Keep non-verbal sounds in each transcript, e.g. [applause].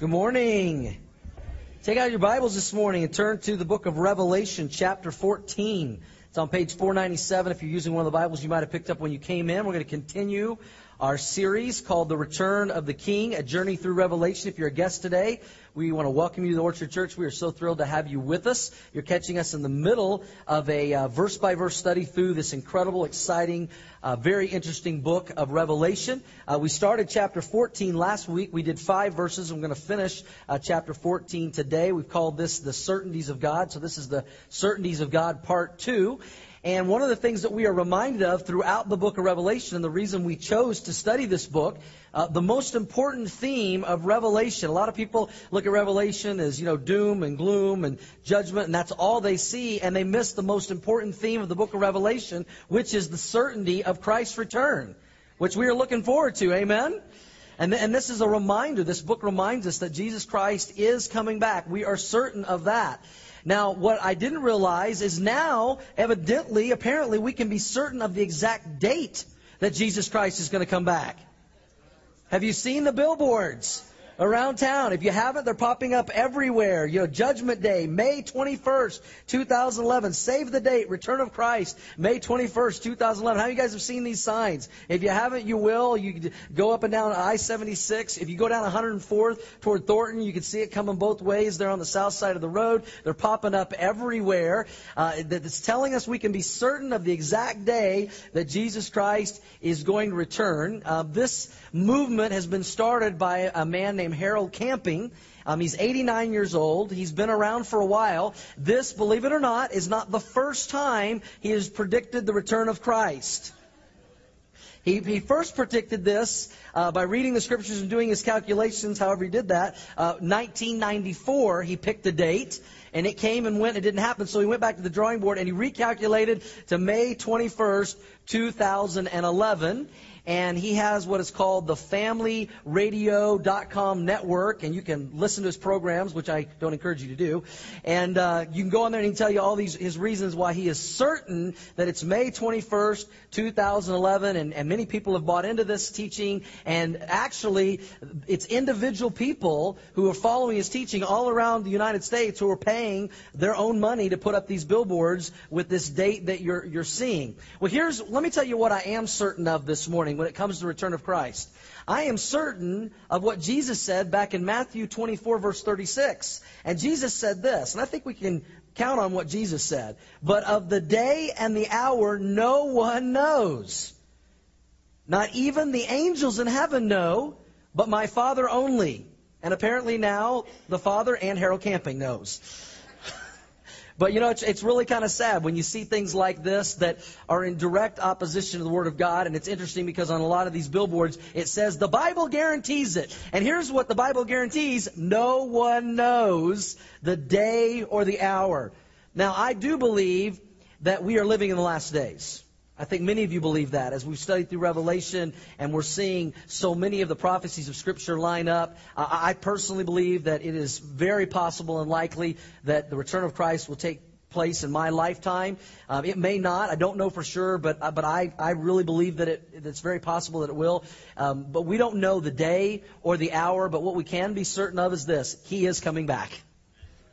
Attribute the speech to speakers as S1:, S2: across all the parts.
S1: Good morning. Take out your Bibles this morning and turn to the book of Revelation, chapter 14. It's on page 497. If you're using one of the Bibles you might have picked up when you came in, we're going to continue our series called The Return of the King, a journey through Revelation. If you're a guest today, we want to welcome you to the Orchard Church. We are so thrilled to have you with us. You're catching us in the middle of a verse by verse study through this incredible, exciting, uh, very interesting book of Revelation. Uh, we started chapter 14 last week. We did five verses. I'm going to finish uh, chapter 14 today. We've called this the certainties of God. So this is the certainties of God part two. And one of the things that we are reminded of throughout the book of Revelation, and the reason we chose to study this book, uh, the most important theme of Revelation. A lot of people look at Revelation as, you know, doom and gloom and judgment, and that's all they see, and they miss the most important theme of the book of Revelation, which is the certainty of Christ's return, which we are looking forward to. Amen? And, and this is a reminder. This book reminds us that Jesus Christ is coming back. We are certain of that. Now, what I didn't realize is now, evidently, apparently, we can be certain of the exact date that Jesus Christ is going to come back. Have you seen the billboards? Around town. If you haven't, they're popping up everywhere. You know, Judgment Day, May 21st, 2011. Save the date, Return of Christ, May 21st, 2011. How many of you guys have seen these signs? If you haven't, you will. You go up and down I-76. If you go down 104th toward Thornton, you can see it coming both ways. They're on the south side of the road. They're popping up everywhere. Uh, that's telling us we can be certain of the exact day that Jesus Christ is going to return. Uh, this movement has been started by a man named named Harold Camping. Um, he's 89 years old. He's been around for a while. This, believe it or not, is not the first time he has predicted the return of Christ. He, he first predicted this uh, by reading the scriptures and doing his calculations, however he did that. Uh, 1994, he picked a date, and it came and went. It didn't happen, so he went back to the drawing board and he recalculated to May 21st, 2011 and he has what is called the FamilyRadio.com network, and you can listen to his programs, which I don't encourage you to do. And uh, you can go on there and he can tell you all these his reasons why he is certain that it's May 21st, 2011, and, and many people have bought into this teaching. And actually, it's individual people who are following his teaching all around the United States who are paying their own money to put up these billboards with this date that you're you're seeing. Well, here's let me tell you what I am certain of this morning when it comes to the return of Christ. I am certain of what Jesus said back in Matthew 24, verse 36. And Jesus said this, and I think we can count on what Jesus said. But of the day and the hour, no one knows. Not even the angels in heaven know, but my Father only. And apparently now the Father and Harold Camping knows. But you know, it's, it's really kind of sad when you see things like this that are in direct opposition to the Word of God. And it's interesting because on a lot of these billboards, it says the Bible guarantees it. And here's what the Bible guarantees no one knows the day or the hour. Now, I do believe that we are living in the last days. I think many of you believe that as we've studied through Revelation and we're seeing so many of the prophecies of Scripture line up. I personally believe that it is very possible and likely that the return of Christ will take place in my lifetime. Um, it may not. I don't know for sure, but uh, but I, I really believe that it, it's very possible that it will. Um, but we don't know the day or the hour. But what we can be certain of is this: He is coming back.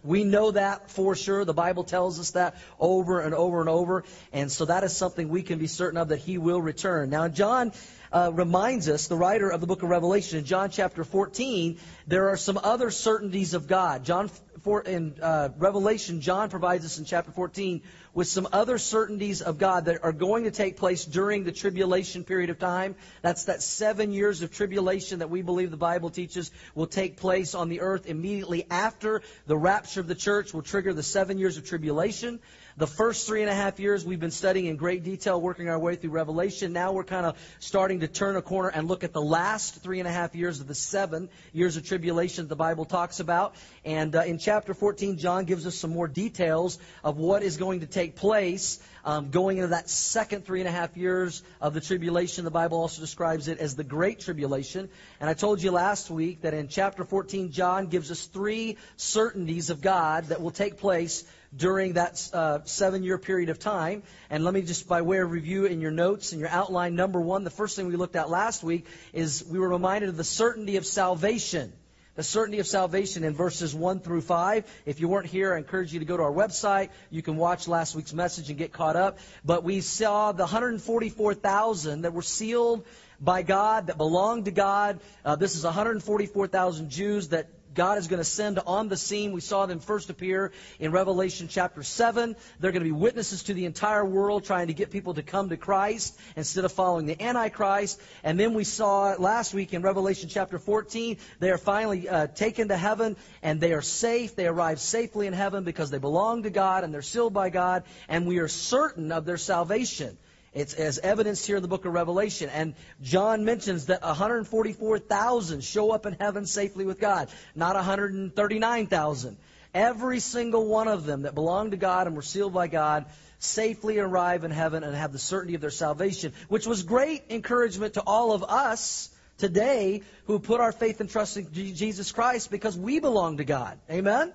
S1: We know that for sure. The Bible tells us that over and over and over. And so that is something we can be certain of that he will return. Now, John uh, reminds us, the writer of the book of Revelation, in John chapter 14, there are some other certainties of God. John for, in uh, Revelation, John provides us in chapter 14 with some other certainties of God that are going to take place during the tribulation period of time. That's that seven years of tribulation that we believe the Bible teaches will take place on the earth immediately after the rapture of the church will trigger the seven years of tribulation. The first three and a half years we've been studying in great detail, working our way through Revelation. Now we're kind of starting to turn a corner and look at the last three and a half years of the seven years of tribulation that the Bible talks about. And uh, in chapter 14, John gives us some more details of what is going to take place um, going into that second three and a half years of the tribulation. The Bible also describes it as the Great Tribulation. And I told you last week that in chapter 14, John gives us three certainties of God that will take place during that uh, seven year period of time. And let me just, by way of review in your notes and your outline, number one, the first thing we looked at last week is we were reminded of the certainty of salvation. the certainty of salvation in verses 1 through 5. If you weren't here, I encourage you to go to our website. You can watch last week's message and get caught up. But we saw the 144,000 that were sealed by God, that belonged to God. Uh, this is 144,000 Jews that God is going to send on the scene. We saw them first appear in Revelation chapter 7. They're going to be witnesses to the entire world, trying to get people to come to Christ instead of following the Antichrist. And then we saw last week in Revelation chapter 14, they are finally uh, taken to heaven and they are safe. They arrive safely in heaven because they belong to God and they're sealed by God, and we are certain of their salvation. It's as evidenced here in the book of Revelation. And John mentions that 144,000 show up in heaven safely with God, not 139,000. Every single one of them that belong to God and were sealed by God safely arrive in heaven and have the certainty of their salvation, which was great encouragement to all of us today who put our faith and trust in Jesus Christ because we belong to God. Amen?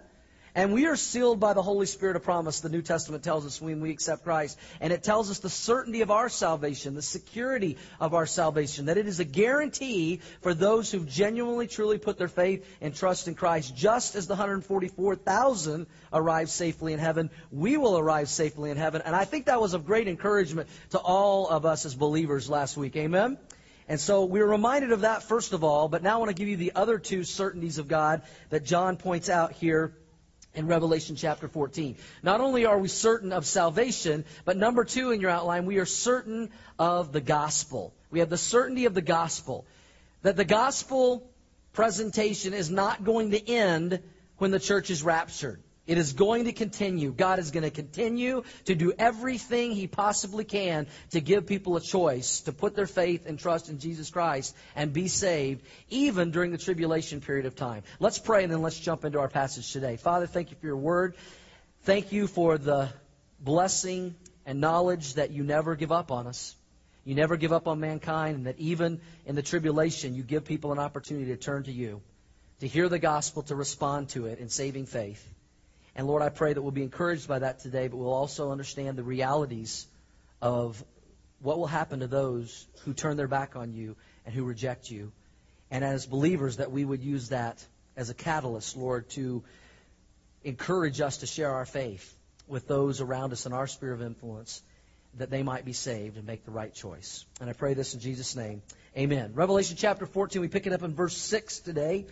S1: And we are sealed by the Holy Spirit of promise, the New Testament tells us when we accept Christ. And it tells us the certainty of our salvation, the security of our salvation, that it is a guarantee for those who genuinely, truly put their faith and trust in Christ. Just as the 144,000 arrived safely in heaven, we will arrive safely in heaven. And I think that was of great encouragement to all of us as believers last week. Amen? And so we are reminded of that first of all, but now I want to give you the other two certainties of God that John points out here in Revelation chapter 14. Not only are we certain of salvation, but number two in your outline, we are certain of the gospel. We have the certainty of the gospel. That the gospel presentation is not going to end when the church is raptured. It is going to continue. God is going to continue to do everything He possibly can to give people a choice to put their faith and trust in Jesus Christ and be saved, even during the tribulation period of time. Let's pray and then let's jump into our passage today. Father, thank you for your word. Thank you for the blessing and knowledge that you never give up on us. You never give up on mankind, and that even in the tribulation, you give people an opportunity to turn to you, to hear the gospel, to respond to it in saving faith. And Lord, I pray that we'll be encouraged by that today, but we'll also understand the realities of what will happen to those who turn their back on you and who reject you. And as believers, that we would use that as a catalyst, Lord, to encourage us to share our faith with those around us in our sphere of influence, that they might be saved and make the right choice. And I pray this in Jesus' name. Amen. Revelation chapter 14, we pick it up in verse 6 today.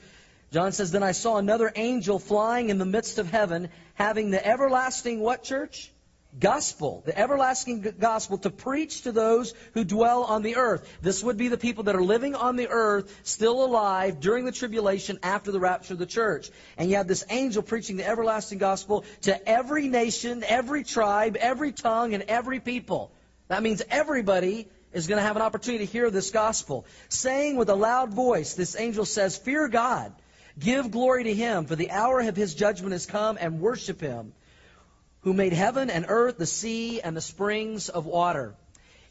S1: John says, Then I saw another angel flying in the midst of heaven, having the everlasting what church? Gospel, the everlasting gospel to preach to those who dwell on the earth. This would be the people that are living on the earth, still alive during the tribulation after the rapture of the church. And you have this angel preaching the everlasting gospel to every nation, every tribe, every tongue, and every people. That means everybody is going to have an opportunity to hear this gospel. Saying with a loud voice, this angel says, Fear God Give glory to him, for the hour of his judgment has come, and worship him, who made heaven and earth, the sea, and the springs of water.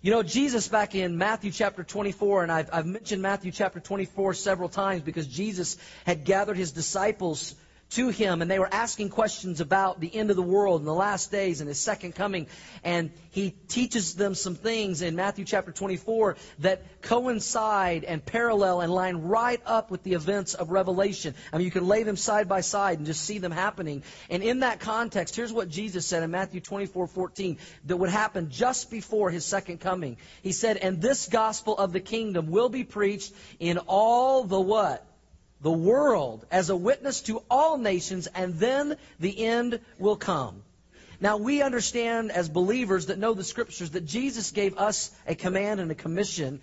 S1: You know, Jesus back in Matthew chapter 24, and I've, I've mentioned Matthew chapter 24 several times because Jesus had gathered his disciples to him, and they were asking questions about the end of the world and the last days and his second coming. And he teaches them some things in Matthew chapter 24 that coincide and parallel and line right up with the events of Revelation. I mean, you can lay them side by side and just see them happening. And in that context, here's what Jesus said in Matthew 24 14 that would happen just before his second coming. He said, And this gospel of the kingdom will be preached in all the what? The world as a witness to all nations, and then the end will come. Now, we understand as believers that know the Scriptures that Jesus gave us a command and a commission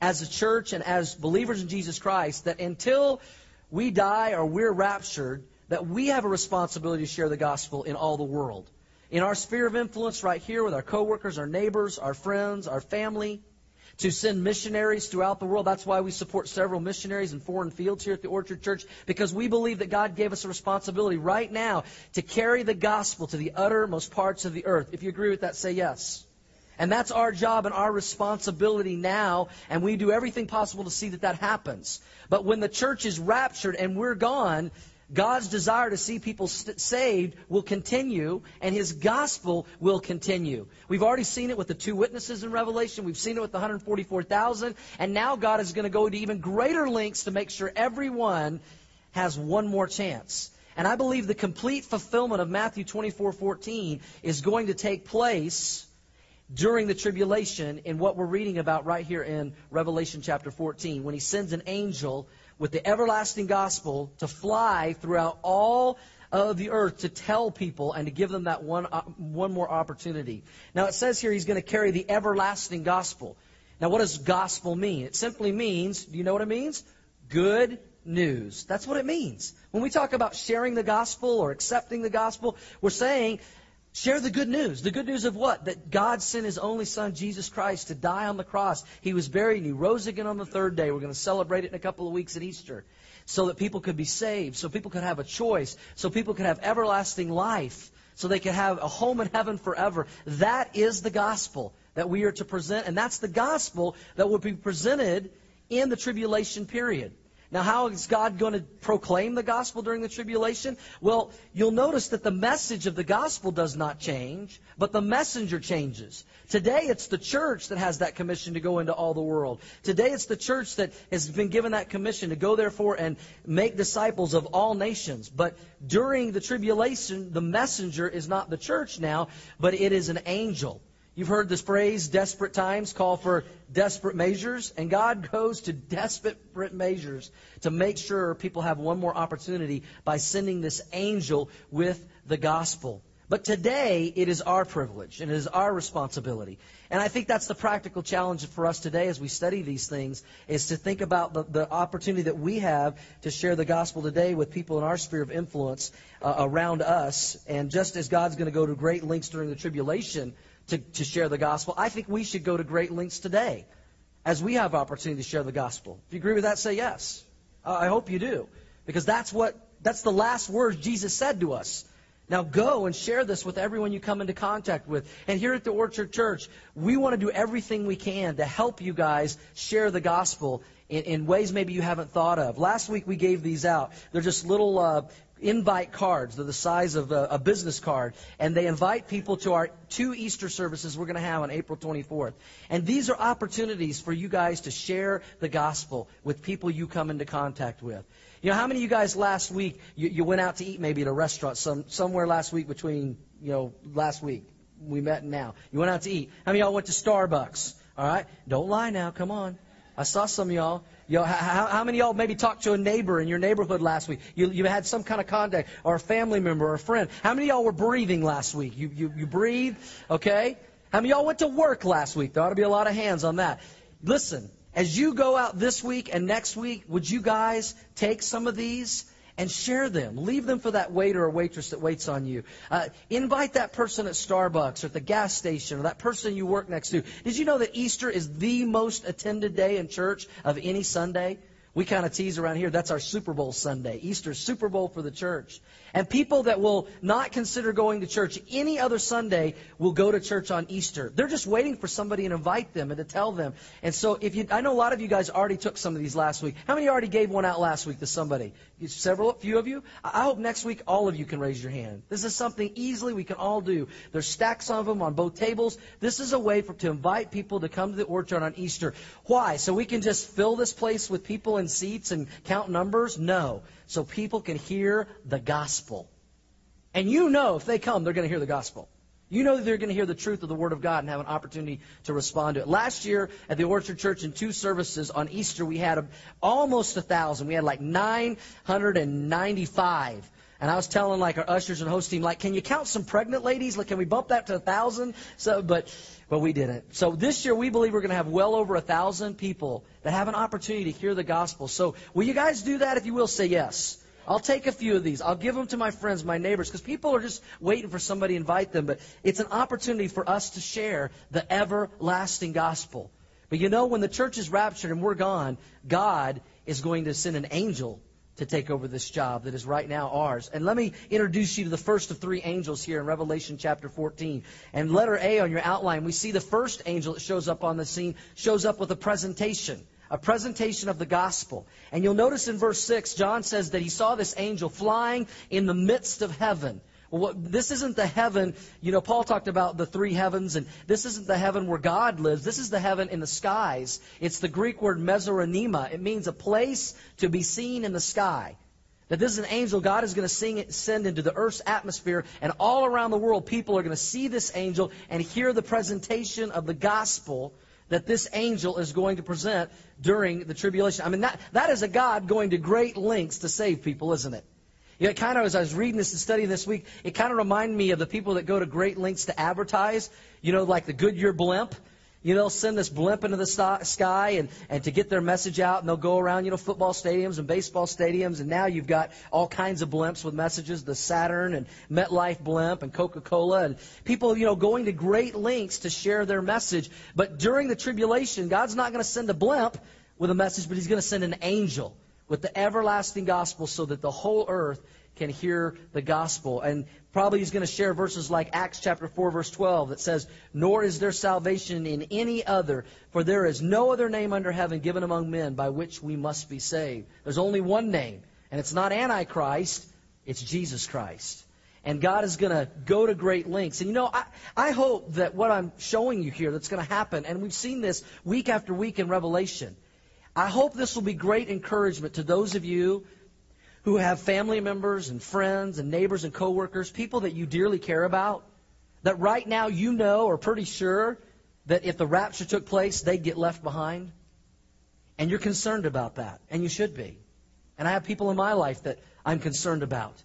S1: as a church and as believers in Jesus Christ that until we die or we're raptured, that we have a responsibility to share the gospel in all the world. In our sphere of influence right here with our coworkers, our neighbors, our friends, our family, to send missionaries throughout the world. That's why we support several missionaries in foreign fields here at the Orchard Church, because we believe that God gave us a responsibility right now to carry the gospel to the uttermost parts of the earth. If you agree with that, say yes. And that's our job and our responsibility now, and we do everything possible to see that that happens. But when the church is raptured and we're gone, God's desire to see people st- saved will continue, and His gospel will continue. We've already seen it with the two witnesses in Revelation. We've seen it with the 144,000, and now God is going to go to even greater lengths to make sure everyone has one more chance. And I believe the complete fulfillment of Matthew 24:14 is going to take place during the tribulation in what we're reading about right here in Revelation chapter 14 when he sends an angel with the everlasting gospel to fly throughout all of the earth to tell people and to give them that one, uh, one more opportunity. Now it says here he's going to carry the everlasting gospel. Now what does gospel mean? It simply means, do you know what it means? Good news. That's what it means. When we talk about sharing the gospel or accepting the gospel, we're saying Share the good news. The good news of what? That God sent His only Son, Jesus Christ, to die on the cross. He was buried and He rose again on the third day. We're going to celebrate it in a couple of weeks at Easter. So that people could be saved, so people could have a choice, so people could have everlasting life, so they could have a home in heaven forever. That is the gospel that we are to present, and that's the gospel that will be presented in the tribulation period. Now, how is God going to proclaim the gospel during the tribulation? Well, you'll notice that the message of the gospel does not change, but the messenger changes. Today, it's the church that has that commission to go into all the world. Today, it's the church that has been given that commission to go, therefore, and make disciples of all nations. But during the tribulation, the messenger is not the church now, but it is an angel. You've heard this phrase, desperate times call for desperate measures, and God [laughs] goes to desperate measures to make sure people have one more opportunity by sending this angel with the gospel. But today, it is our privilege and it is our responsibility. And I think that's the practical challenge for us today as we study these things, is to think about the, the opportunity that we have to share the gospel today with people in our sphere of influence uh, around us. And just as God's going to go to great lengths during the tribulation to, to share the gospel. I think we should go to great lengths today as we have opportunity to share the gospel. If you agree with that, say yes. Uh, I hope you do. Because that's what that's the last words Jesus said to us. Now go and share this with everyone you come into contact with. And here at the Orchard Church, we want to do everything we can to help you guys share the gospel in, in ways maybe you haven't thought of. Last week we gave these out. They're just little uh, invite cards. They're the size of a, a, business card. And they invite people to our two Easter services we're going to have on April 24th. And these are opportunities for you guys to share the gospel with people you come into contact with. You know, how many of you guys last week, you, you went out to eat maybe at a restaurant some, somewhere last week between, you know, last week, we met now. You went out to eat. How many of y'all went to Starbucks? All right? Don't lie now. Come on. I saw some of y'all. Know, how, how many of y'all maybe talked to a neighbor in your neighborhood last week? You, you had some kind of contact, or a family member, or a friend. How many of y'all were breathing last week? You, you, you breathed, okay? How many of y'all went to work last week? There ought to be a lot of hands on that. Listen, as you go out this week and next week, would you guys take some of these and share them. Leave them for that waiter or waitress that waits on you. Uh, invite that person at Starbucks or at the gas station or that person you work next to. Did you know that Easter is the most attended day in church of any Sunday? We kind of tease around here, that's our Super Bowl Sunday. Easter's Super Bowl for the church. And people that will not consider going to church any other Sunday will go to church on Easter. They're just waiting for somebody to invite them and to tell them. And so if you, I know a lot of you guys already took some of these last week. How many already gave one out last week to somebody? Several, few of you? I hope next week all of you can raise your hand. This is something easily we can all do. There's stacks of them on both tables. This is a way for, to invite people to come to the orchard on Easter. Why? So we can just fill this place with people in seats and count numbers? No. So people can hear the gospel. And you know if they come, they're going to hear the gospel. You know they're going to hear the truth of the Word of God and have an opportunity to respond to it. Last year at the Orchard Church in two services on Easter, we had a, almost a thousand. We had like 995. And I was telling like our ushers and host team, like, can you count some pregnant ladies? Like, can we bump that to a thousand? So, but, but we didn't. So this year we believe we're going to have well over a thousand people that have an opportunity to hear the gospel. So will you guys do that? If you will, say yes. I'll take a few of these. I'll give them to my friends, my neighbors, because people are just waiting for somebody to invite them. But it's an opportunity for us to share the everlasting gospel. But you know, when the church is raptured and we're gone, God is going to send an angel to take over this job that is right now ours. And let me introduce you to the first of three angels here in Revelation chapter 14. And letter A on your outline, we see the first angel that shows up on the scene shows up with a presentation a presentation of the gospel. And you'll notice in verse 6, John says that he saw this angel flying in the midst of heaven. What, this isn't the heaven, you know, Paul talked about the three heavens, and this isn't the heaven where God lives. This is the heaven in the skies. It's the Greek word mesouranema. It means a place to be seen in the sky. That this is an angel God is going to send into the earth's atmosphere, and all around the world, people are going to see this angel and hear the presentation of the gospel that this angel is going to present during the tribulation. I mean, that, that is a God going to great lengths to save people, isn't it? You know, kind of, as I was reading this and studying this week, it kind of reminded me of the people that go to great lengths to advertise, you know, like the Goodyear blimp. You know, they'll send this blimp into the sky and, and to get their message out, and they'll go around, you know, football stadiums and baseball stadiums, and now you've got all kinds of blimps with messages, the Saturn and MetLife blimp and Coca-Cola, and people, you know, going to great lengths to share their message. But during the tribulation, God's not going to send a blimp with a message, but He's going to send an angel with the everlasting gospel so that the whole earth can hear the gospel. And probably he's going to share verses like Acts chapter 4 verse 12 that says, Nor is there salvation in any other, for there is no other name under heaven given among men by which we must be saved. There's only one name, and it's not Antichrist, it's Jesus Christ. And God is going to go to great lengths. And you know, I, I hope that what I'm showing you here that's going to happen, and we've seen this week after week in Revelation, I hope this will be great encouragement to those of you who have family members and friends and neighbors and coworkers, people that you dearly care about, that right now you know or pretty sure that if the rapture took place, they'd get left behind. And you're concerned about that, and you should be. And I have people in my life that I'm concerned about.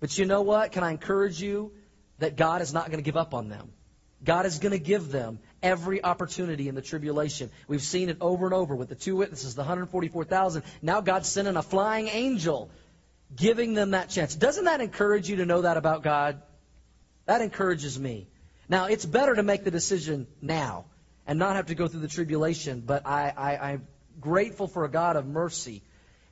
S1: But you know what? Can I encourage you that God is not going to give up on them? God is going to give them every opportunity in the tribulation. We've seen it over and over with the two witnesses, the 144,000. Now God's sending a flying angel giving them that chance. Doesn't that encourage you to know that about God? That encourages me. Now, it's better to make the decision now and not have to go through the tribulation, but I, I, I'm grateful for a God of mercy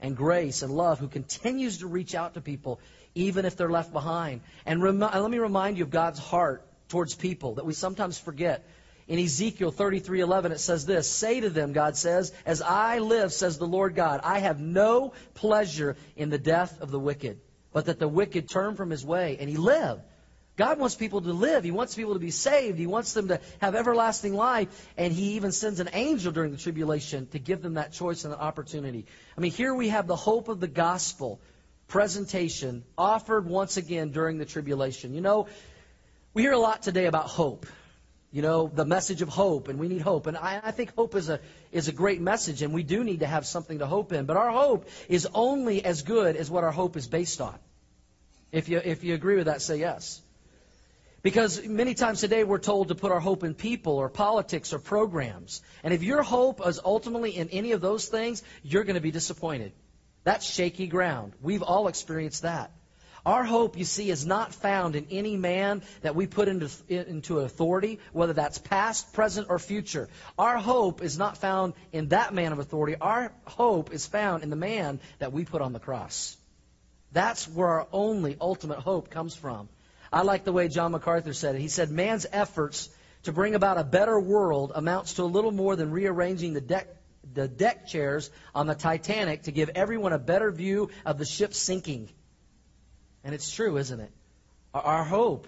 S1: and grace and love who continues to reach out to people even if they're left behind. And let me remind you of God's heart towards people that we sometimes forget. In Ezekiel 33:11 it says this, "Say to them, God says, as I live, says the Lord God, I have no pleasure in the death of the wicked, but that the wicked turn from his way and he live." God wants people to live. He wants people to be saved. He wants them to have everlasting life. And He even sends an angel during the tribulation to give them that choice and that opportunity. I mean, here we have the hope of the gospel presentation offered once again during the tribulation. You know, we hear a lot today about hope you know, the message of hope, and we need hope. And I, I, think hope is a, is a great message, and we do need to have something to hope in. But our hope is only as good as what our hope is based on. If you, if you agree with that, say yes. Because many times today we're told to put our hope in people or politics or programs. And if your hope is ultimately in any of those things, you're going to be disappointed. That's shaky ground. We've all experienced that. Our hope, you see, is not found in any man that we put into, into authority, whether that's past, present, or future. Our hope is not found in that man of authority. Our hope is found in the man that we put on the cross. That's where our only ultimate hope comes from. I like the way John MacArthur said it. He said, Man's efforts to bring about a better world amounts to a little more than rearranging the deck, the deck chairs on the Titanic to give everyone a better view of the ship sinking. And it's true, isn't it? Our hope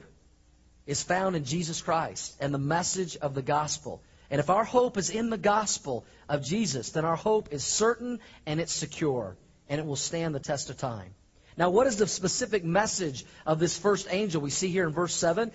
S1: is found in Jesus Christ and the message of the gospel. And if our hope is in the gospel of Jesus, then our hope is certain and it's secure, and it will stand the test of time. Now, what is the specific message of this first angel we see here in verse 7?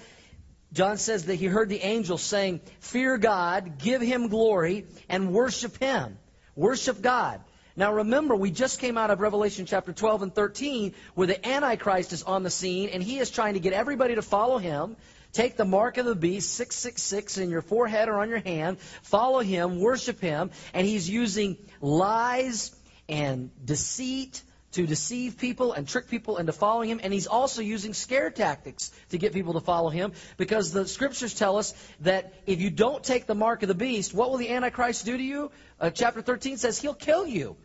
S1: John says that he heard the angel saying, Fear God, give him glory, and worship him. Worship God. Now remember, we just came out of Revelation chapter 12 and 13 where the Antichrist is on the scene and he is trying to get everybody to follow him. Take the mark of the beast, 666, in your forehead or on your hand. Follow him, worship him. And he's using lies and deceit to deceive people and trick people into following him. And he's also using scare tactics to get people to follow him because the scriptures tell us that if you don't take the mark of the beast, what will the Antichrist do to you? Uh, chapter 13 says he'll kill you.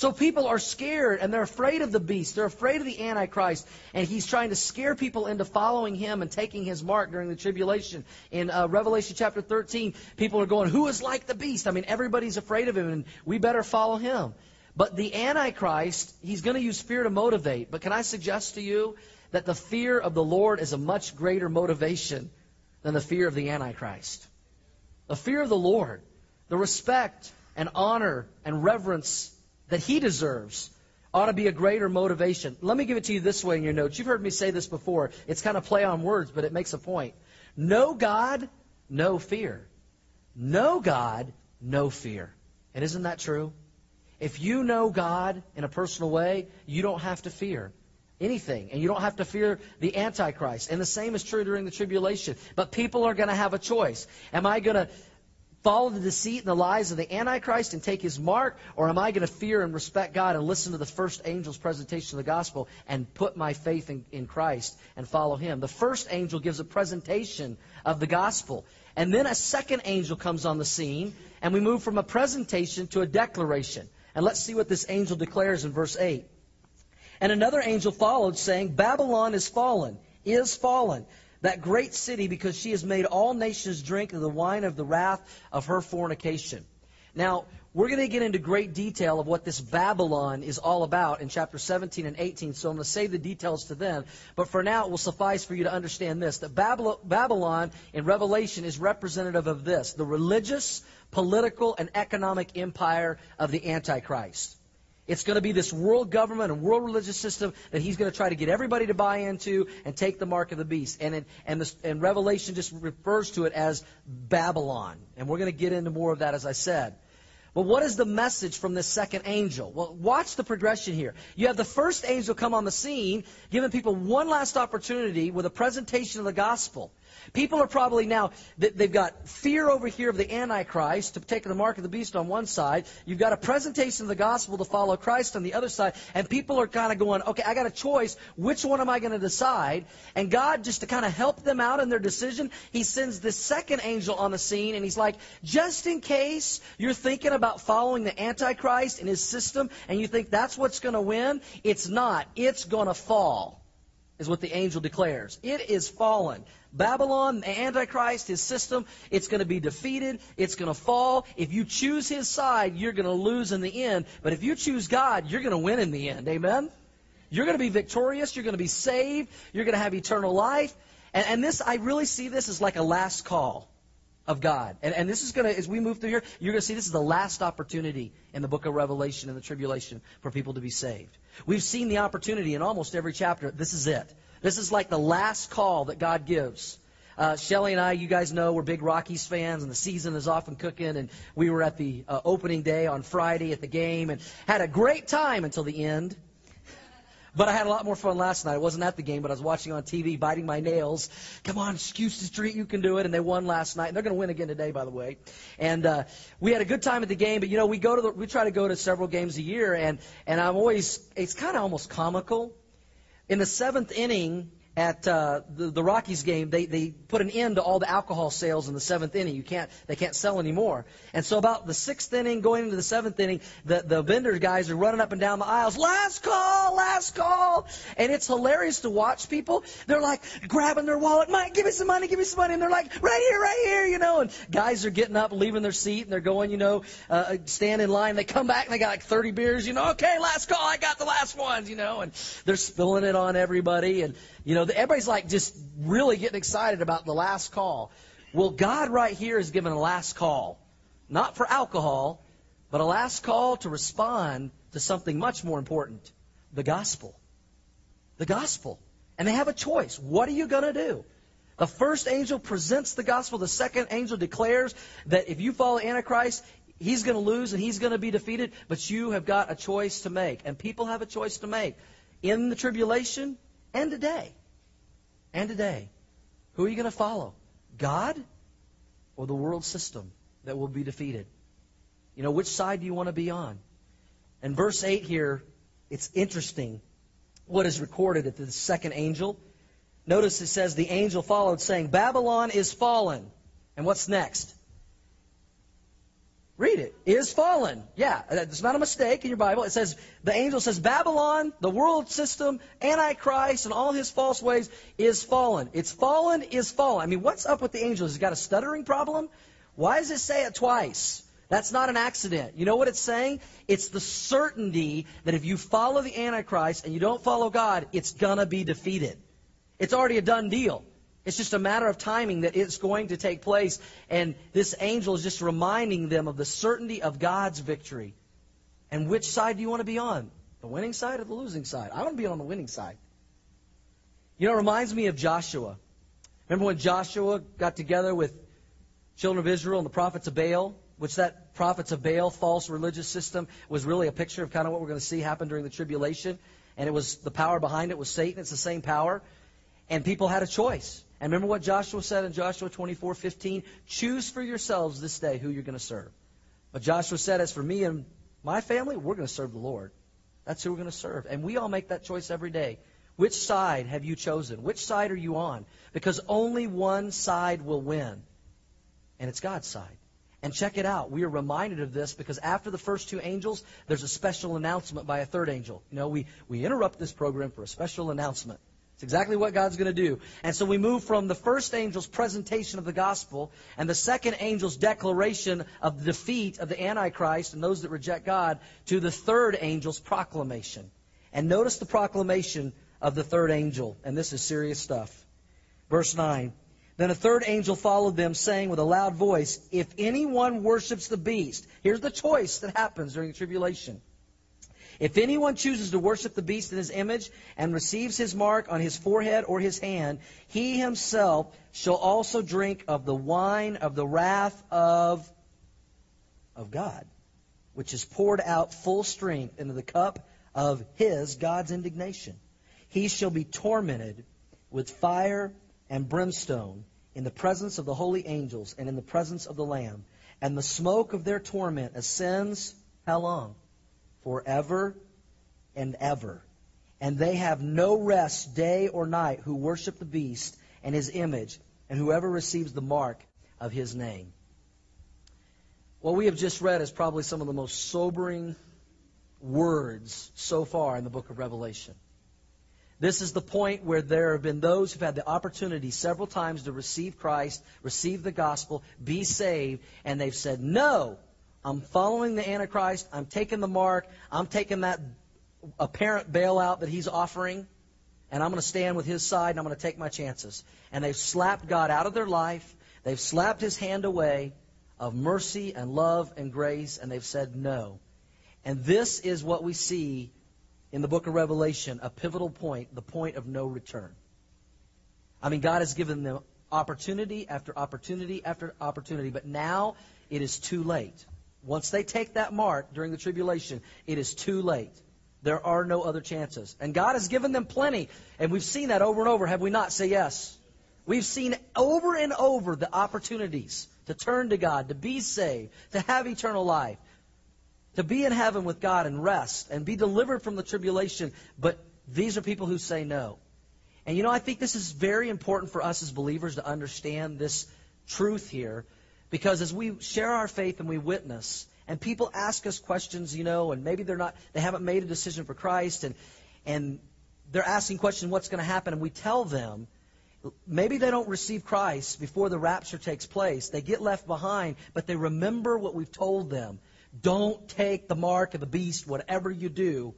S1: So people are scared and they're afraid of the beast. They're afraid of the Antichrist. And he's trying to scare people into following him and taking his mark during the tribulation. In uh, Revelation chapter 13, people are going, Who is like the beast? I mean, everybody's afraid of him and we better follow him. But the Antichrist, he's going to use fear to motivate. But can I suggest to you that the fear of the Lord is a much greater motivation than the fear of the Antichrist? The fear of the Lord, the respect and honor and reverence that he deserves ought to be a greater motivation. Let me give it to you this way in your notes. You've heard me say this before. It's kind of play on words, but it makes a point. No God, no fear. No God, no fear. And isn't that true? If you know God in a personal way, you don't have to fear anything. And you don't have to fear the Antichrist. And the same is true during the tribulation. But people are going to have a choice. Am I going to follow the deceit and the lies of the Antichrist and take his mark? Or am I going to fear and respect God and listen to the first angel's presentation of the gospel and put my faith in, in Christ and follow him? The first angel gives a presentation of the gospel. And then a second angel comes on the scene, and we move from a presentation to a declaration. And let's see what this angel declares in verse 8. And another angel followed, saying, Babylon is fallen, is fallen that great city because she has made all nations drink of the wine of the wrath of her fornication. Now, we're going to get into great detail of what this Babylon is all about in chapter 17 and 18, so I'm going to save the details to then. But for now, it will suffice for you to understand this that Babylon in Revelation is representative of this the religious, political, and economic empire of the Antichrist. It's going to be this world government and world religious system that he's going to try to get everybody to buy into and take the mark of the beast. And, it, and, this, and Revelation just refers to it as Babylon. And we're going to get into more of that, as I said. But what is the message from this second angel? Well, watch the progression here. You have the first angel come on the scene, giving people one last opportunity with a presentation of the gospel. People are probably now, they've got fear over here of the Antichrist to take the mark of the beast on one side. You've got a presentation of the gospel to follow Christ on the other side. And people are kind of going, okay, I got a choice. Which one am I going to decide? And God, just to kind of help them out in their decision, He sends this second angel on the scene. And He's like, just in case you're thinking about following the Antichrist and his system and you think that's what's going to win, it's not. It's going to fall, is what the angel declares. It is fallen. Babylon, the Antichrist, his system, it's going to be defeated. It's going to fall. If you choose his side, you're going to lose in the end. But if you choose God, you're going to win in the end. Amen? You're going to be victorious. You're going to be saved. You're going to have eternal life. And, and this, I really see this as like a last call of God. And, and this is going to, as we move through here, you're going to see this is the last opportunity in the book of Revelation and the tribulation for people to be saved. We've seen the opportunity in almost every chapter. This is it. This is like the last call that God gives. Uh, Shelly and I, you guys know, we're big Rockies fans, and the season is often cooking. And we were at the uh, opening day on Friday at the game and had a great time until the end. But I had a lot more fun last night. I wasn't at the game, but I was watching on TV, biting my nails. Come on, Huston Street, you can do it. And they won last night. And they're going to win again today, by the way. And uh, we had a good time at the game. But you know, we go to the, we try to go to several games a year, and and I'm always it's kind of almost comical in the seventh inning, at uh, the, the Rockies game, they, they put an end to all the alcohol sales in the seventh inning. You can't, they can't sell anymore. And so about the sixth inning, going into the seventh inning, the, the vendor guys are running up and down the aisles. Last call, last call. And it's hilarious to watch people. They're like grabbing their wallet. Mike, give me some money, give me some money. And they're like, right here, right here, you know. And guys are getting up, leaving their seat, and they're going, you know, uh, stand in line. They come back and they got like 30 beers, you know. Okay, last call, I got the last ones, you know. And they're spilling it on everybody. And you know, everybody's like just really getting excited about the last call. Well, God right here is giving a last call. Not for alcohol, but a last call to respond to something much more important the gospel. The gospel. And they have a choice. What are you going to do? The first angel presents the gospel. The second angel declares that if you follow Antichrist, he's going to lose and he's going to be defeated. But you have got a choice to make. And people have a choice to make. In the tribulation, and today. And today. Who are you going to follow? God or the world system that will be defeated? You know, which side do you want to be on? And verse 8 here, it's interesting what is recorded at the second angel. Notice it says, The angel followed, saying, Babylon is fallen. And what's next? Read it. Is fallen. Yeah, it's not a mistake in your Bible. It says, the angel says, Babylon, the world system, Antichrist, and all his false ways is fallen. It's fallen, is fallen. I mean, what's up with the angel? Has he got a stuttering problem? Why does it say it twice? That's not an accident. You know what it's saying? It's the certainty that if you follow the Antichrist and you don't follow God, it's gonna be defeated. It's already a done deal. It's just a matter of timing that it's going to take place. And this angel is just reminding them of the certainty of God's victory. And which side do you want to be on? The winning side or the losing side? I want to be on the winning side. You know, it reminds me of Joshua. Remember when Joshua got together with children of Israel and the prophets of Baal? Which that prophets of Baal false religious system was really a picture of kind of what we're going to see happen during the tribulation. And it was the power behind it was Satan. It's the same power. And people had a choice. And remember what Joshua said in Joshua 24:15? Choose for yourselves this day who you're going to serve. But Joshua said, as for me and my family, we're going to serve the Lord. That's who we're going to serve. And we all make that choice every day. Which side have you chosen? Which side are you on? Because only one side will win, and it's God's side. And check it out. We are reminded of this because after the first two angels, there's a special announcement by a third angel. You know, we, we interrupt this program for a special announcement. It's exactly what God's going to do. And so we move from the first angel's presentation of the gospel and the second angel's declaration of the defeat of the Antichrist and those that reject God to the third angel's proclamation. And notice the proclamation of the third angel. And this is serious stuff. Verse 9. Then a third angel followed them, saying with a loud voice, If anyone worships the beast, here's the choice that happens during the tribulation. If anyone chooses to worship the beast in his image and receives his mark on his forehead or his hand, he himself shall also drink of the wine of the wrath of, of God, which is poured out full strength into the cup of his, God's indignation. He shall be tormented with fire and brimstone in the presence of the holy angels and in the presence of the Lamb. And the smoke of their torment ascends how long? Forever and ever. And they have no rest day or night who worship the beast and his image, and whoever receives the mark of his name. What we have just read is probably some of the most sobering words so far in the book of Revelation. This is the point where there have been those who've had the opportunity several times to receive Christ, receive the gospel, be saved, and they've said, No, I'm following the Antichrist. I'm taking the mark. I'm taking that apparent bailout that he's offering, and I'm going to stand with his side and I'm going to take my chances. And they've slapped God out of their life. They've slapped his hand away of mercy and love and grace, and they've said no. And this is what we see in the book of Revelation a pivotal point, the point of no return. I mean, God has given them opportunity after opportunity after opportunity, but now it is too late. Once they take that mark during the tribulation, it is too late. There are no other chances. And God has given them plenty. And we've seen that over and over, have we not? Say yes. We've seen over and over the opportunities to turn to God, to be saved, to have eternal life to be in heaven with God and rest and be delivered from the tribulation. But these are people who say no. And you know, I think this is very important for us as believers to understand this truth here because as we share our faith and we witness, and people ask us questions, you know, and maybe they're not, they haven't made a decision for Christ, and and they're asking questions, what's going to happen, and we tell them, maybe they don't receive Christ before the rapture takes place. They get left behind, but they remember what we've told them. Don't take the mark of the beast, whatever you do.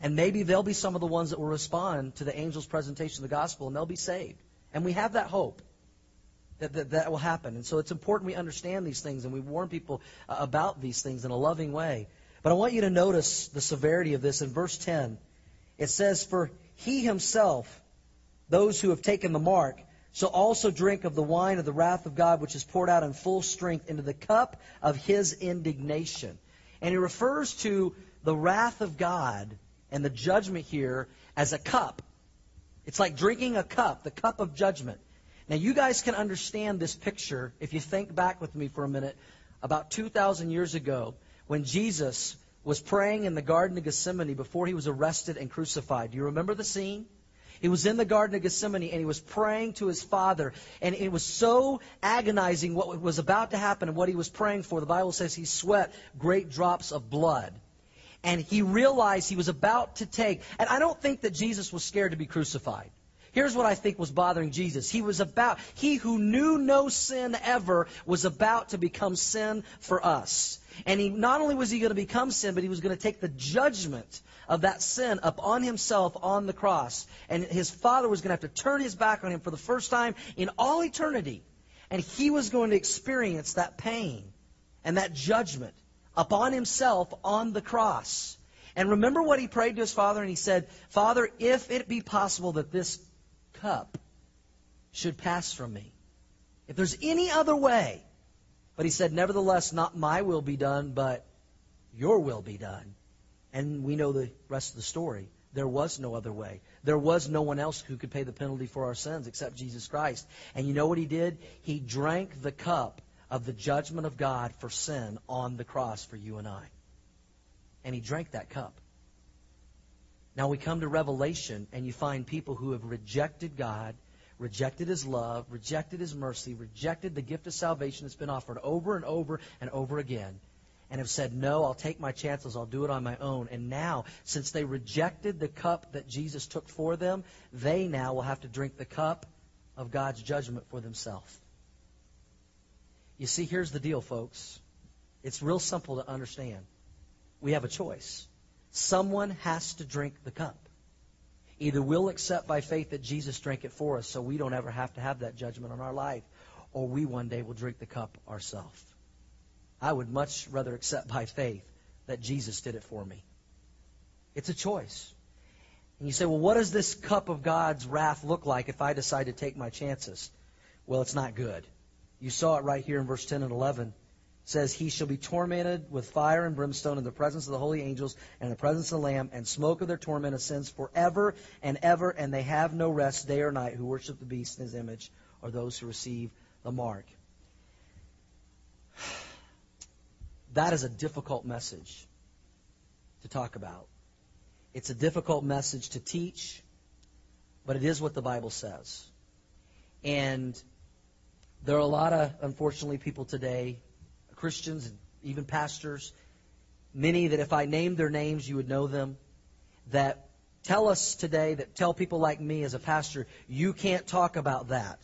S1: And maybe they'll be some of the ones that will respond to the angel's presentation of the gospel and they'll be saved. And we have that hope that that, that will happen. And so it's important we understand these things and we warn people uh, about these things in a loving way. But I want you to notice the severity of this in verse 10. It says, For he himself, those who have taken the mark, shall also drink of the wine of the wrath of God, which is poured out in full strength into the cup of his indignation. And he refers to the wrath of God and the judgment here as a cup. It's like drinking a cup, the cup of judgment. Now, you guys can understand this picture if you think back with me for a minute about 2,000 years ago when Jesus was praying in the Garden of Gethsemane before he was arrested and crucified. Do you remember the scene? He was in the Garden of Gethsemane and he was praying to his Father. And it was so agonizing what was about to happen and what he was praying for. The Bible says he sweat great drops of blood. And he realized he was about to take. And I don't think that Jesus was scared to be crucified. Here's what I think was bothering Jesus. He was about, he who knew no sin ever was about to become sin for us. And he, not only was he going to become sin, but he was going to take the judgment of that sin upon himself on the cross. And his father was going to have to turn his back on him for the first time in all eternity. And he was going to experience that pain and that judgment upon himself on the cross. And remember what he prayed to his father? And he said, Father, if it be possible that this cup should pass from me, if there's any other way. But he said, Nevertheless, not my will be done, but your will be done. And we know the rest of the story. There was no other way. There was no one else who could pay the penalty for our sins except Jesus Christ. And you know what he did? He drank the cup of the judgment of God for sin on the cross for you and I. And he drank that cup. Now we come to Revelation, and you find people who have rejected God, rejected his love, rejected his mercy, rejected the gift of salvation that's been offered over and over and over again and have said, No, I'll take my chances, I'll do it on my own. And now, since they rejected the cup that Jesus took for them, they now will have to drink the cup of God's judgment for themselves. You see, here's the deal, folks. It's real simple to understand. We have a choice. Someone has to drink the cup. Either we'll accept by faith that Jesus drank it for us so we don't ever have to have that judgment on our life, or we one day will drink the cup ourselves. I would much rather accept by faith that Jesus did it for me. It's a choice. And you say, well, what does this cup of God's wrath look like if I decide to take my chances? Well, it's not good. You saw it right here in verse 10 and 11. Says, He shall be tormented with fire and brimstone in the presence of the holy angels and in the presence of the Lamb, and smoke of their torment ascends forever and ever, and they have no rest day or night who worship the beast in his image, or those who receive the mark. [sighs] That is a difficult message to talk about. It's a difficult message to teach, but it is what the Bible says. And there are a lot of, unfortunately, people today, Christians and even pastors, many that if I named their names, you would know them, that tell us today, that tell people like me as a pastor, you can't talk about that.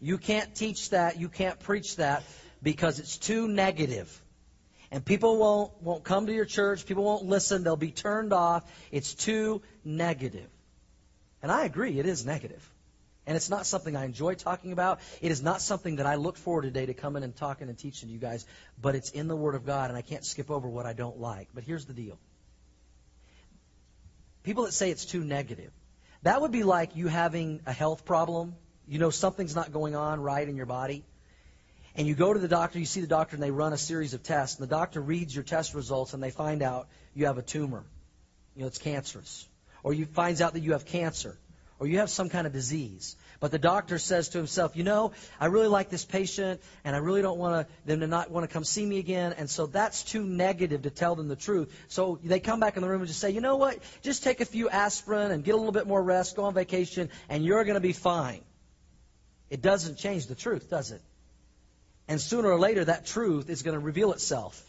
S1: You can't teach that. You can't preach that because it's too negative and people won't won't come to your church. People won't listen. They'll be turned off. It's too negative. And I agree, it is negative. And it's not something I enjoy talking about. It is not something that I look forward today to coming and talking and teaching you guys. But it's in the Word of God, and I can't skip over what I don't like. But here's the deal. People that say it's too negative, that would be like you having a health problem. You know something's not going on right in your body and you go to the doctor, you see the doctor, and they run a series of tests, and the doctor reads your test results, and they find out you have a tumor. You know, it's cancerous. Or you finds out that you have cancer. Or you have some kind of disease. But the doctor says to himself, you know, I really like this patient, and I really don't want them to not want to come see me again, and so that's too negative to tell them the truth. So they come back in the room and just say, you know what, just take a few aspirin and get a little bit more rest, go on vacation, and you're going to be fine. It doesn't change the truth, does it? And sooner or later, that truth is going to reveal itself.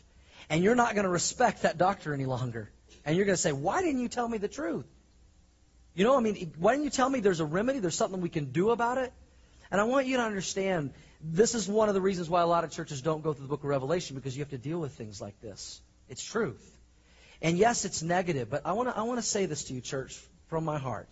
S1: And you're not going to respect that doctor any longer. And you're going to say, Why didn't you tell me the truth? You know, I mean, why don't you tell me there's a remedy? There's something we can do about it? And I want you to understand this is one of the reasons why a lot of churches don't go through the book of Revelation because you have to deal with things like this. It's truth. And yes, it's negative, but I want to I want to say this to you, church, from my heart.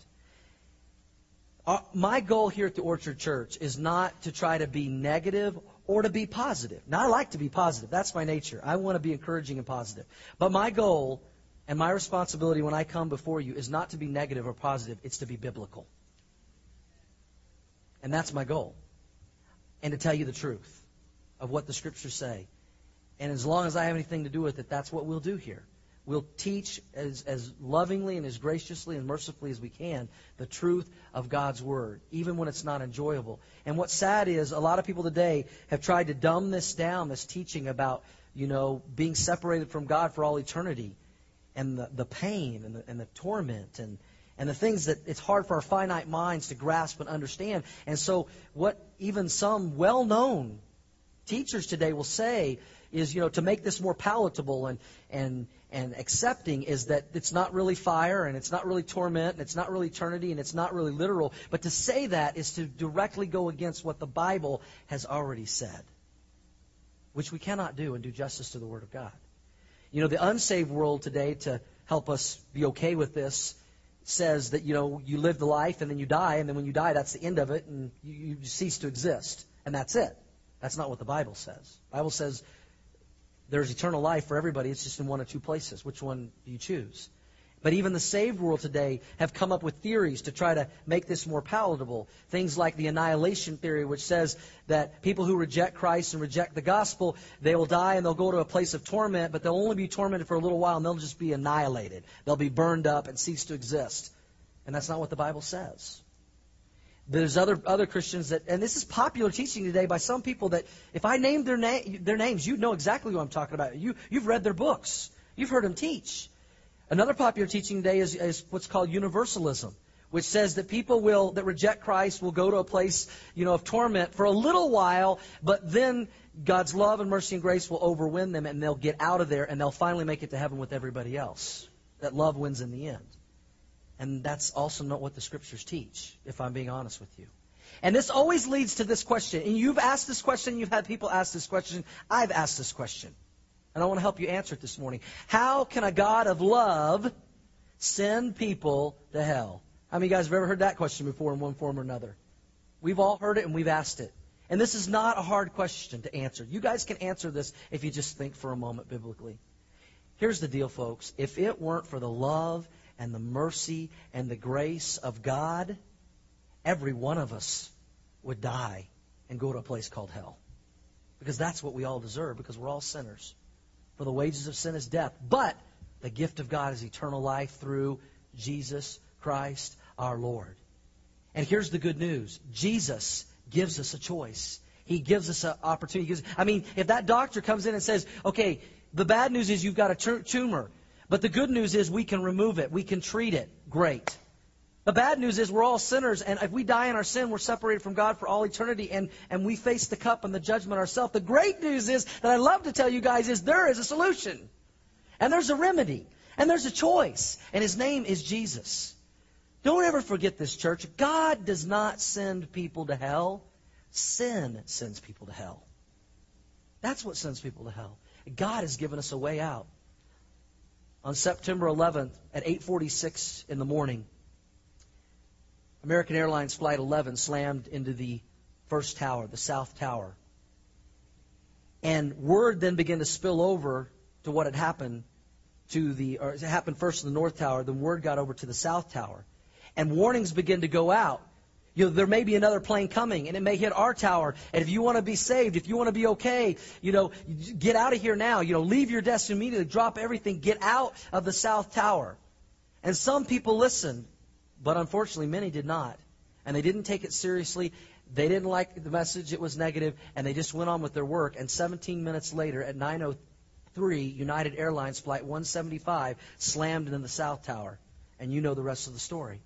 S1: Uh, my goal here at the Orchard Church is not to try to be negative or to be positive. Now, I like to be positive. That's my nature. I want to be encouraging and positive. But my goal and my responsibility when I come before you is not to be negative or positive, it's to be biblical. And that's my goal. And to tell you the truth of what the scriptures say. And as long as I have anything to do with it, that's what we'll do here. We'll teach as, as lovingly and as graciously and mercifully as we can the truth of God's Word, even when it's not enjoyable. And what's sad is a lot of people today have tried to dumb this down, this teaching about, you know, being separated from God for all eternity and the, the pain and the, and the torment and, and the things that it's hard for our finite minds to grasp and understand. And so, what even some well known teachers today will say is, you know, to make this more palatable and, and, and accepting is that it's not really fire and it's not really torment and it's not really eternity and it's not really literal. But to say that is to directly go against what the Bible has already said, which we cannot do and do justice to the Word of God. You know, the unsaved world today, to help us be okay with this, says that, you know, you live the life and then you die, and then when you die, that's the end of it, and you, you cease to exist. And that's it. That's not what the Bible says. The Bible says there's eternal life for everybody. It's just in one or two places. Which one do you choose? But even the saved world today have come up with theories to try to make this more palatable. Things like the annihilation theory, which says that people who reject Christ and reject the gospel, they will die and they'll go to a place of torment, but they'll only be tormented for a little while and they'll just be annihilated. They'll be burned up and cease to exist. And that's not what the Bible says. There's other other Christians that, and this is popular teaching today by some people that if I named their name, their names, you'd know exactly what I'm talking about. You you've read their books, you've heard them teach. Another popular teaching today is, is what's called universalism, which says that people will that reject Christ will go to a place, you know, of torment for a little while, but then God's love and mercy and grace will overwhelm them and they'll get out of there and they'll finally make it to heaven with everybody else. That love wins in the end. And that's also not what the scriptures teach, if I'm being honest with you. And this always leads to this question. And you've asked this question, you've had people ask this question, I've asked this question. And I want to help you answer it this morning. How can a God of love send people to hell? How many of you guys have ever heard that question before in one form or another? We've all heard it and we've asked it. And this is not a hard question to answer. You guys can answer this if you just think for a moment biblically. Here's the deal, folks. If it weren't for the love and the mercy and the grace of God, every one of us would die and go to a place called hell. Because that's what we all deserve, because we're all sinners. For the wages of sin is death. But the gift of God is eternal life through Jesus Christ our Lord. And here's the good news Jesus gives us a choice. He gives us an opportunity. I mean, if that doctor comes in and says, okay, the bad news is you've got a tumor, but the good news is we can remove it, we can treat it, great. The bad news is we're all sinners, and if we die in our sin, we're separated from God for all eternity, and, and we face the cup and the judgment ourselves. The great news is that I love to tell you guys is there is a solution, and there's a remedy, and there's a choice, and His name is Jesus. Don't ever forget this, church. God does not send people to hell. Sin sends people to hell. That's what sends people to hell. God has given us a way out. On September 11th at 8:46 in the morning, American Airlines Flight 11 slammed into the first tower, the South Tower. And word then began to spill over to what had happened to the, or it happened first to the North Tower, then word got over to the South Tower. And warnings began to go out. You know, there may be another plane coming, and it may hit our tower. And if you want to be saved, if you want to be okay, you know, get out of here now. You know, leave your desk immediately, drop everything, get out of the South Tower. And some people listened. But unfortunately, many did not. And they didn't take it seriously. They didn't like the message. It was negative, and they just went on with their work. And 17 minutes later, at 9:03, United Airlines flight 175 slammed into the South Tower, and you know the rest of the story.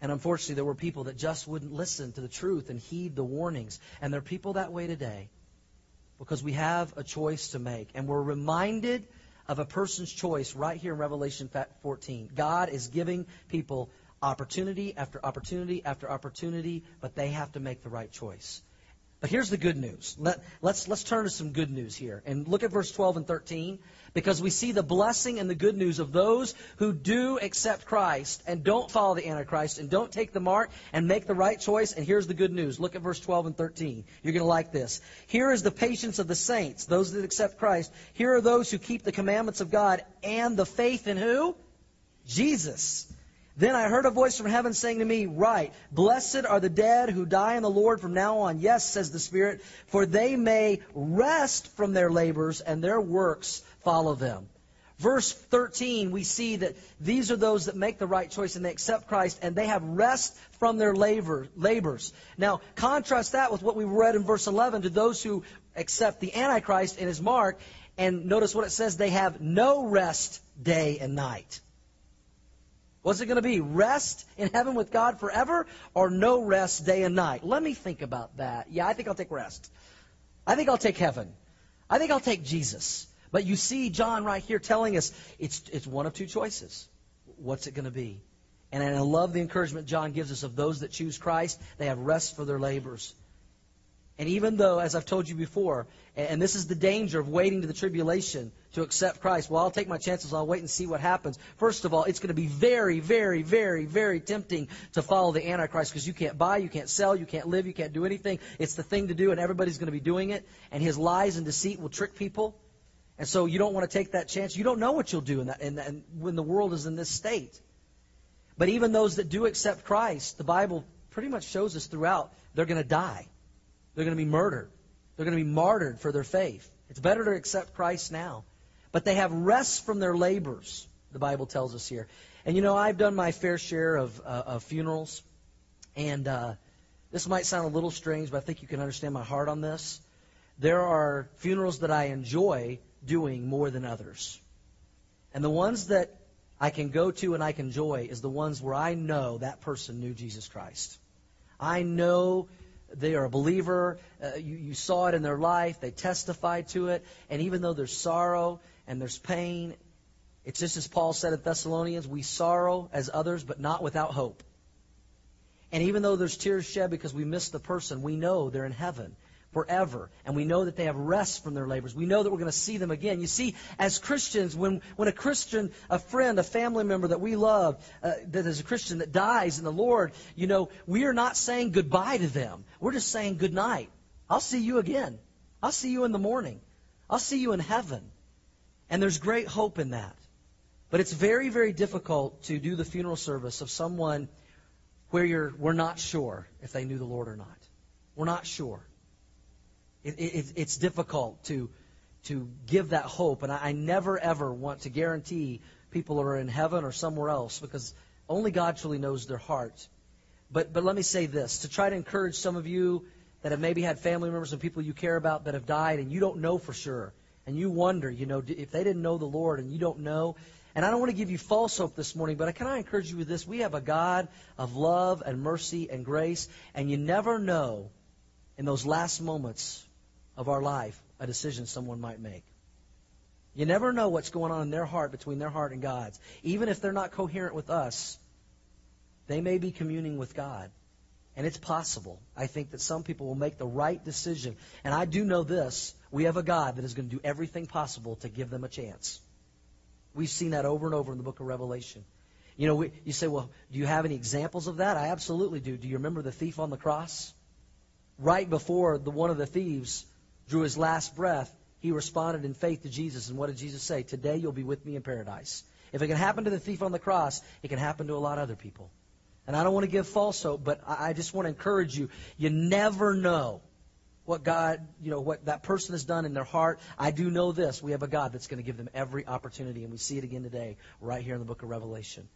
S1: And unfortunately, there were people that just wouldn't listen to the truth and heed the warnings. And there are people that way today because we have a choice to make. And we're reminded of a person's choice right here in Revelation 14. God is giving people opportunity after opportunity after opportunity, but they have to make the right choice. But here's the good news. Let, let's, let's turn to some good news here. And look at verse 12 and 13, because we see the blessing and the good news of those who do accept Christ and don't follow the Antichrist and don't take the mark and make the right choice. And here's the good news. Look at verse 12 and 13. You're going to like this. Here is the patience of the saints, those that accept Christ. Here are those who keep the commandments of God and the faith in who? Jesus. Then I heard a voice from heaven saying to me, Write, blessed are the dead who die in the Lord from now on. Yes, says the Spirit, for they may rest from their labors and their works follow them. Verse 13, we see that these are those that make the right choice and they accept Christ and they have rest from their labor, labors. Now, contrast that with what we read in verse 11 to those who accept the Antichrist in his mark. And notice what it says they have no rest day and night. What's it going to be? Rest in heaven with God forever or no rest day and night? Let me think about that. Yeah, I think I'll take rest. I think I'll take heaven. I think I'll take Jesus. But you see John right here telling us it's, it's one of two choices. What's it going to be? And I love the encouragement John gives us of those that choose Christ. They have rest for their labors. And even though, as I've told you before, and this is the danger of waiting to the tribulation to accept Christ, well, I'll take my chances, I'll wait and see what happens. First of all, it's going to be very, very, very, very tempting to follow the Antichrist because you can't buy, you can't sell, you can't live, you can't do anything. It's the thing to do, and everybody's going to be doing it. And his lies and deceit will trick people. And so you don't want to take that chance. You don't know what you'll do in that, in that, when the world is in this state. But even those that do accept Christ, the Bible pretty much shows us throughout, they're going to die. They're going to be murdered. They're going to be martyred for their faith. It's better to accept Christ now. But they have rest from their labors, the Bible tells us here. And you know, I've done my fair share of, uh, of funerals. And uh, this might sound a little strange, but I think you can understand my heart on this. There are funerals that I enjoy doing more than others. And the ones that I can go to and I can enjoy is the ones where I know that person knew Jesus Christ. I know they are a believer. Uh, you, you saw it in their life. They testified to it. And even though there's sorrow and there's pain, it's just as Paul said at Thessalonians, we sorrow as others, but not without hope. And even though there's tears shed because we miss the person, we know they're in heaven forever. And we know that they have rest from their labors. We know that we're going to see them again. You see, as Christians, when, when a Christian, a friend, a family member that we love, uh, that is a Christian that dies in the Lord, you know, we are not saying goodbye to them. We're just saying good night. I'll see you again. I'll see you in the morning. I'll see you in heaven. And there's great hope in that. But it's very, very difficult to do the funeral service of someone where you're, we're not sure if they knew the Lord or not. We're not sure. It, it, it's difficult to, to give that hope, and I, I never ever want to guarantee people are in heaven or somewhere else because only God truly knows their heart. But, but let me say this to try to encourage some of you that have maybe had family members and people you care about that have died and you don't know for sure. And you wonder, you know, if they didn't know the Lord and you don't know. And I don't want to give you false hope this morning, but can I encourage you with this? We have a God of love and mercy and grace, and you never know in those last moments of our life a decision someone might make. You never know what's going on in their heart between their heart and God's. Even if they're not coherent with us, they may be communing with God. And it's possible, I think, that some people will make the right decision. And I do know this we have a God that is going to do everything possible to give them a chance. We've seen that over and over in the book of Revelation. You know, we, you say, well, do you have any examples of that? I absolutely do. Do you remember the thief on the cross? Right before the one of the thieves drew his last breath, he responded in faith to Jesus. And what did Jesus say? Today you'll be with me in paradise. If it can happen to the thief on the cross, it can happen to a lot of other people. And I don't want to give false hope, but I just want to encourage you. You never know what God, you know, what that person has done in their heart. I do know this. We have a God that's going to give them every opportunity, and we see it again today, right here in the book of Revelation.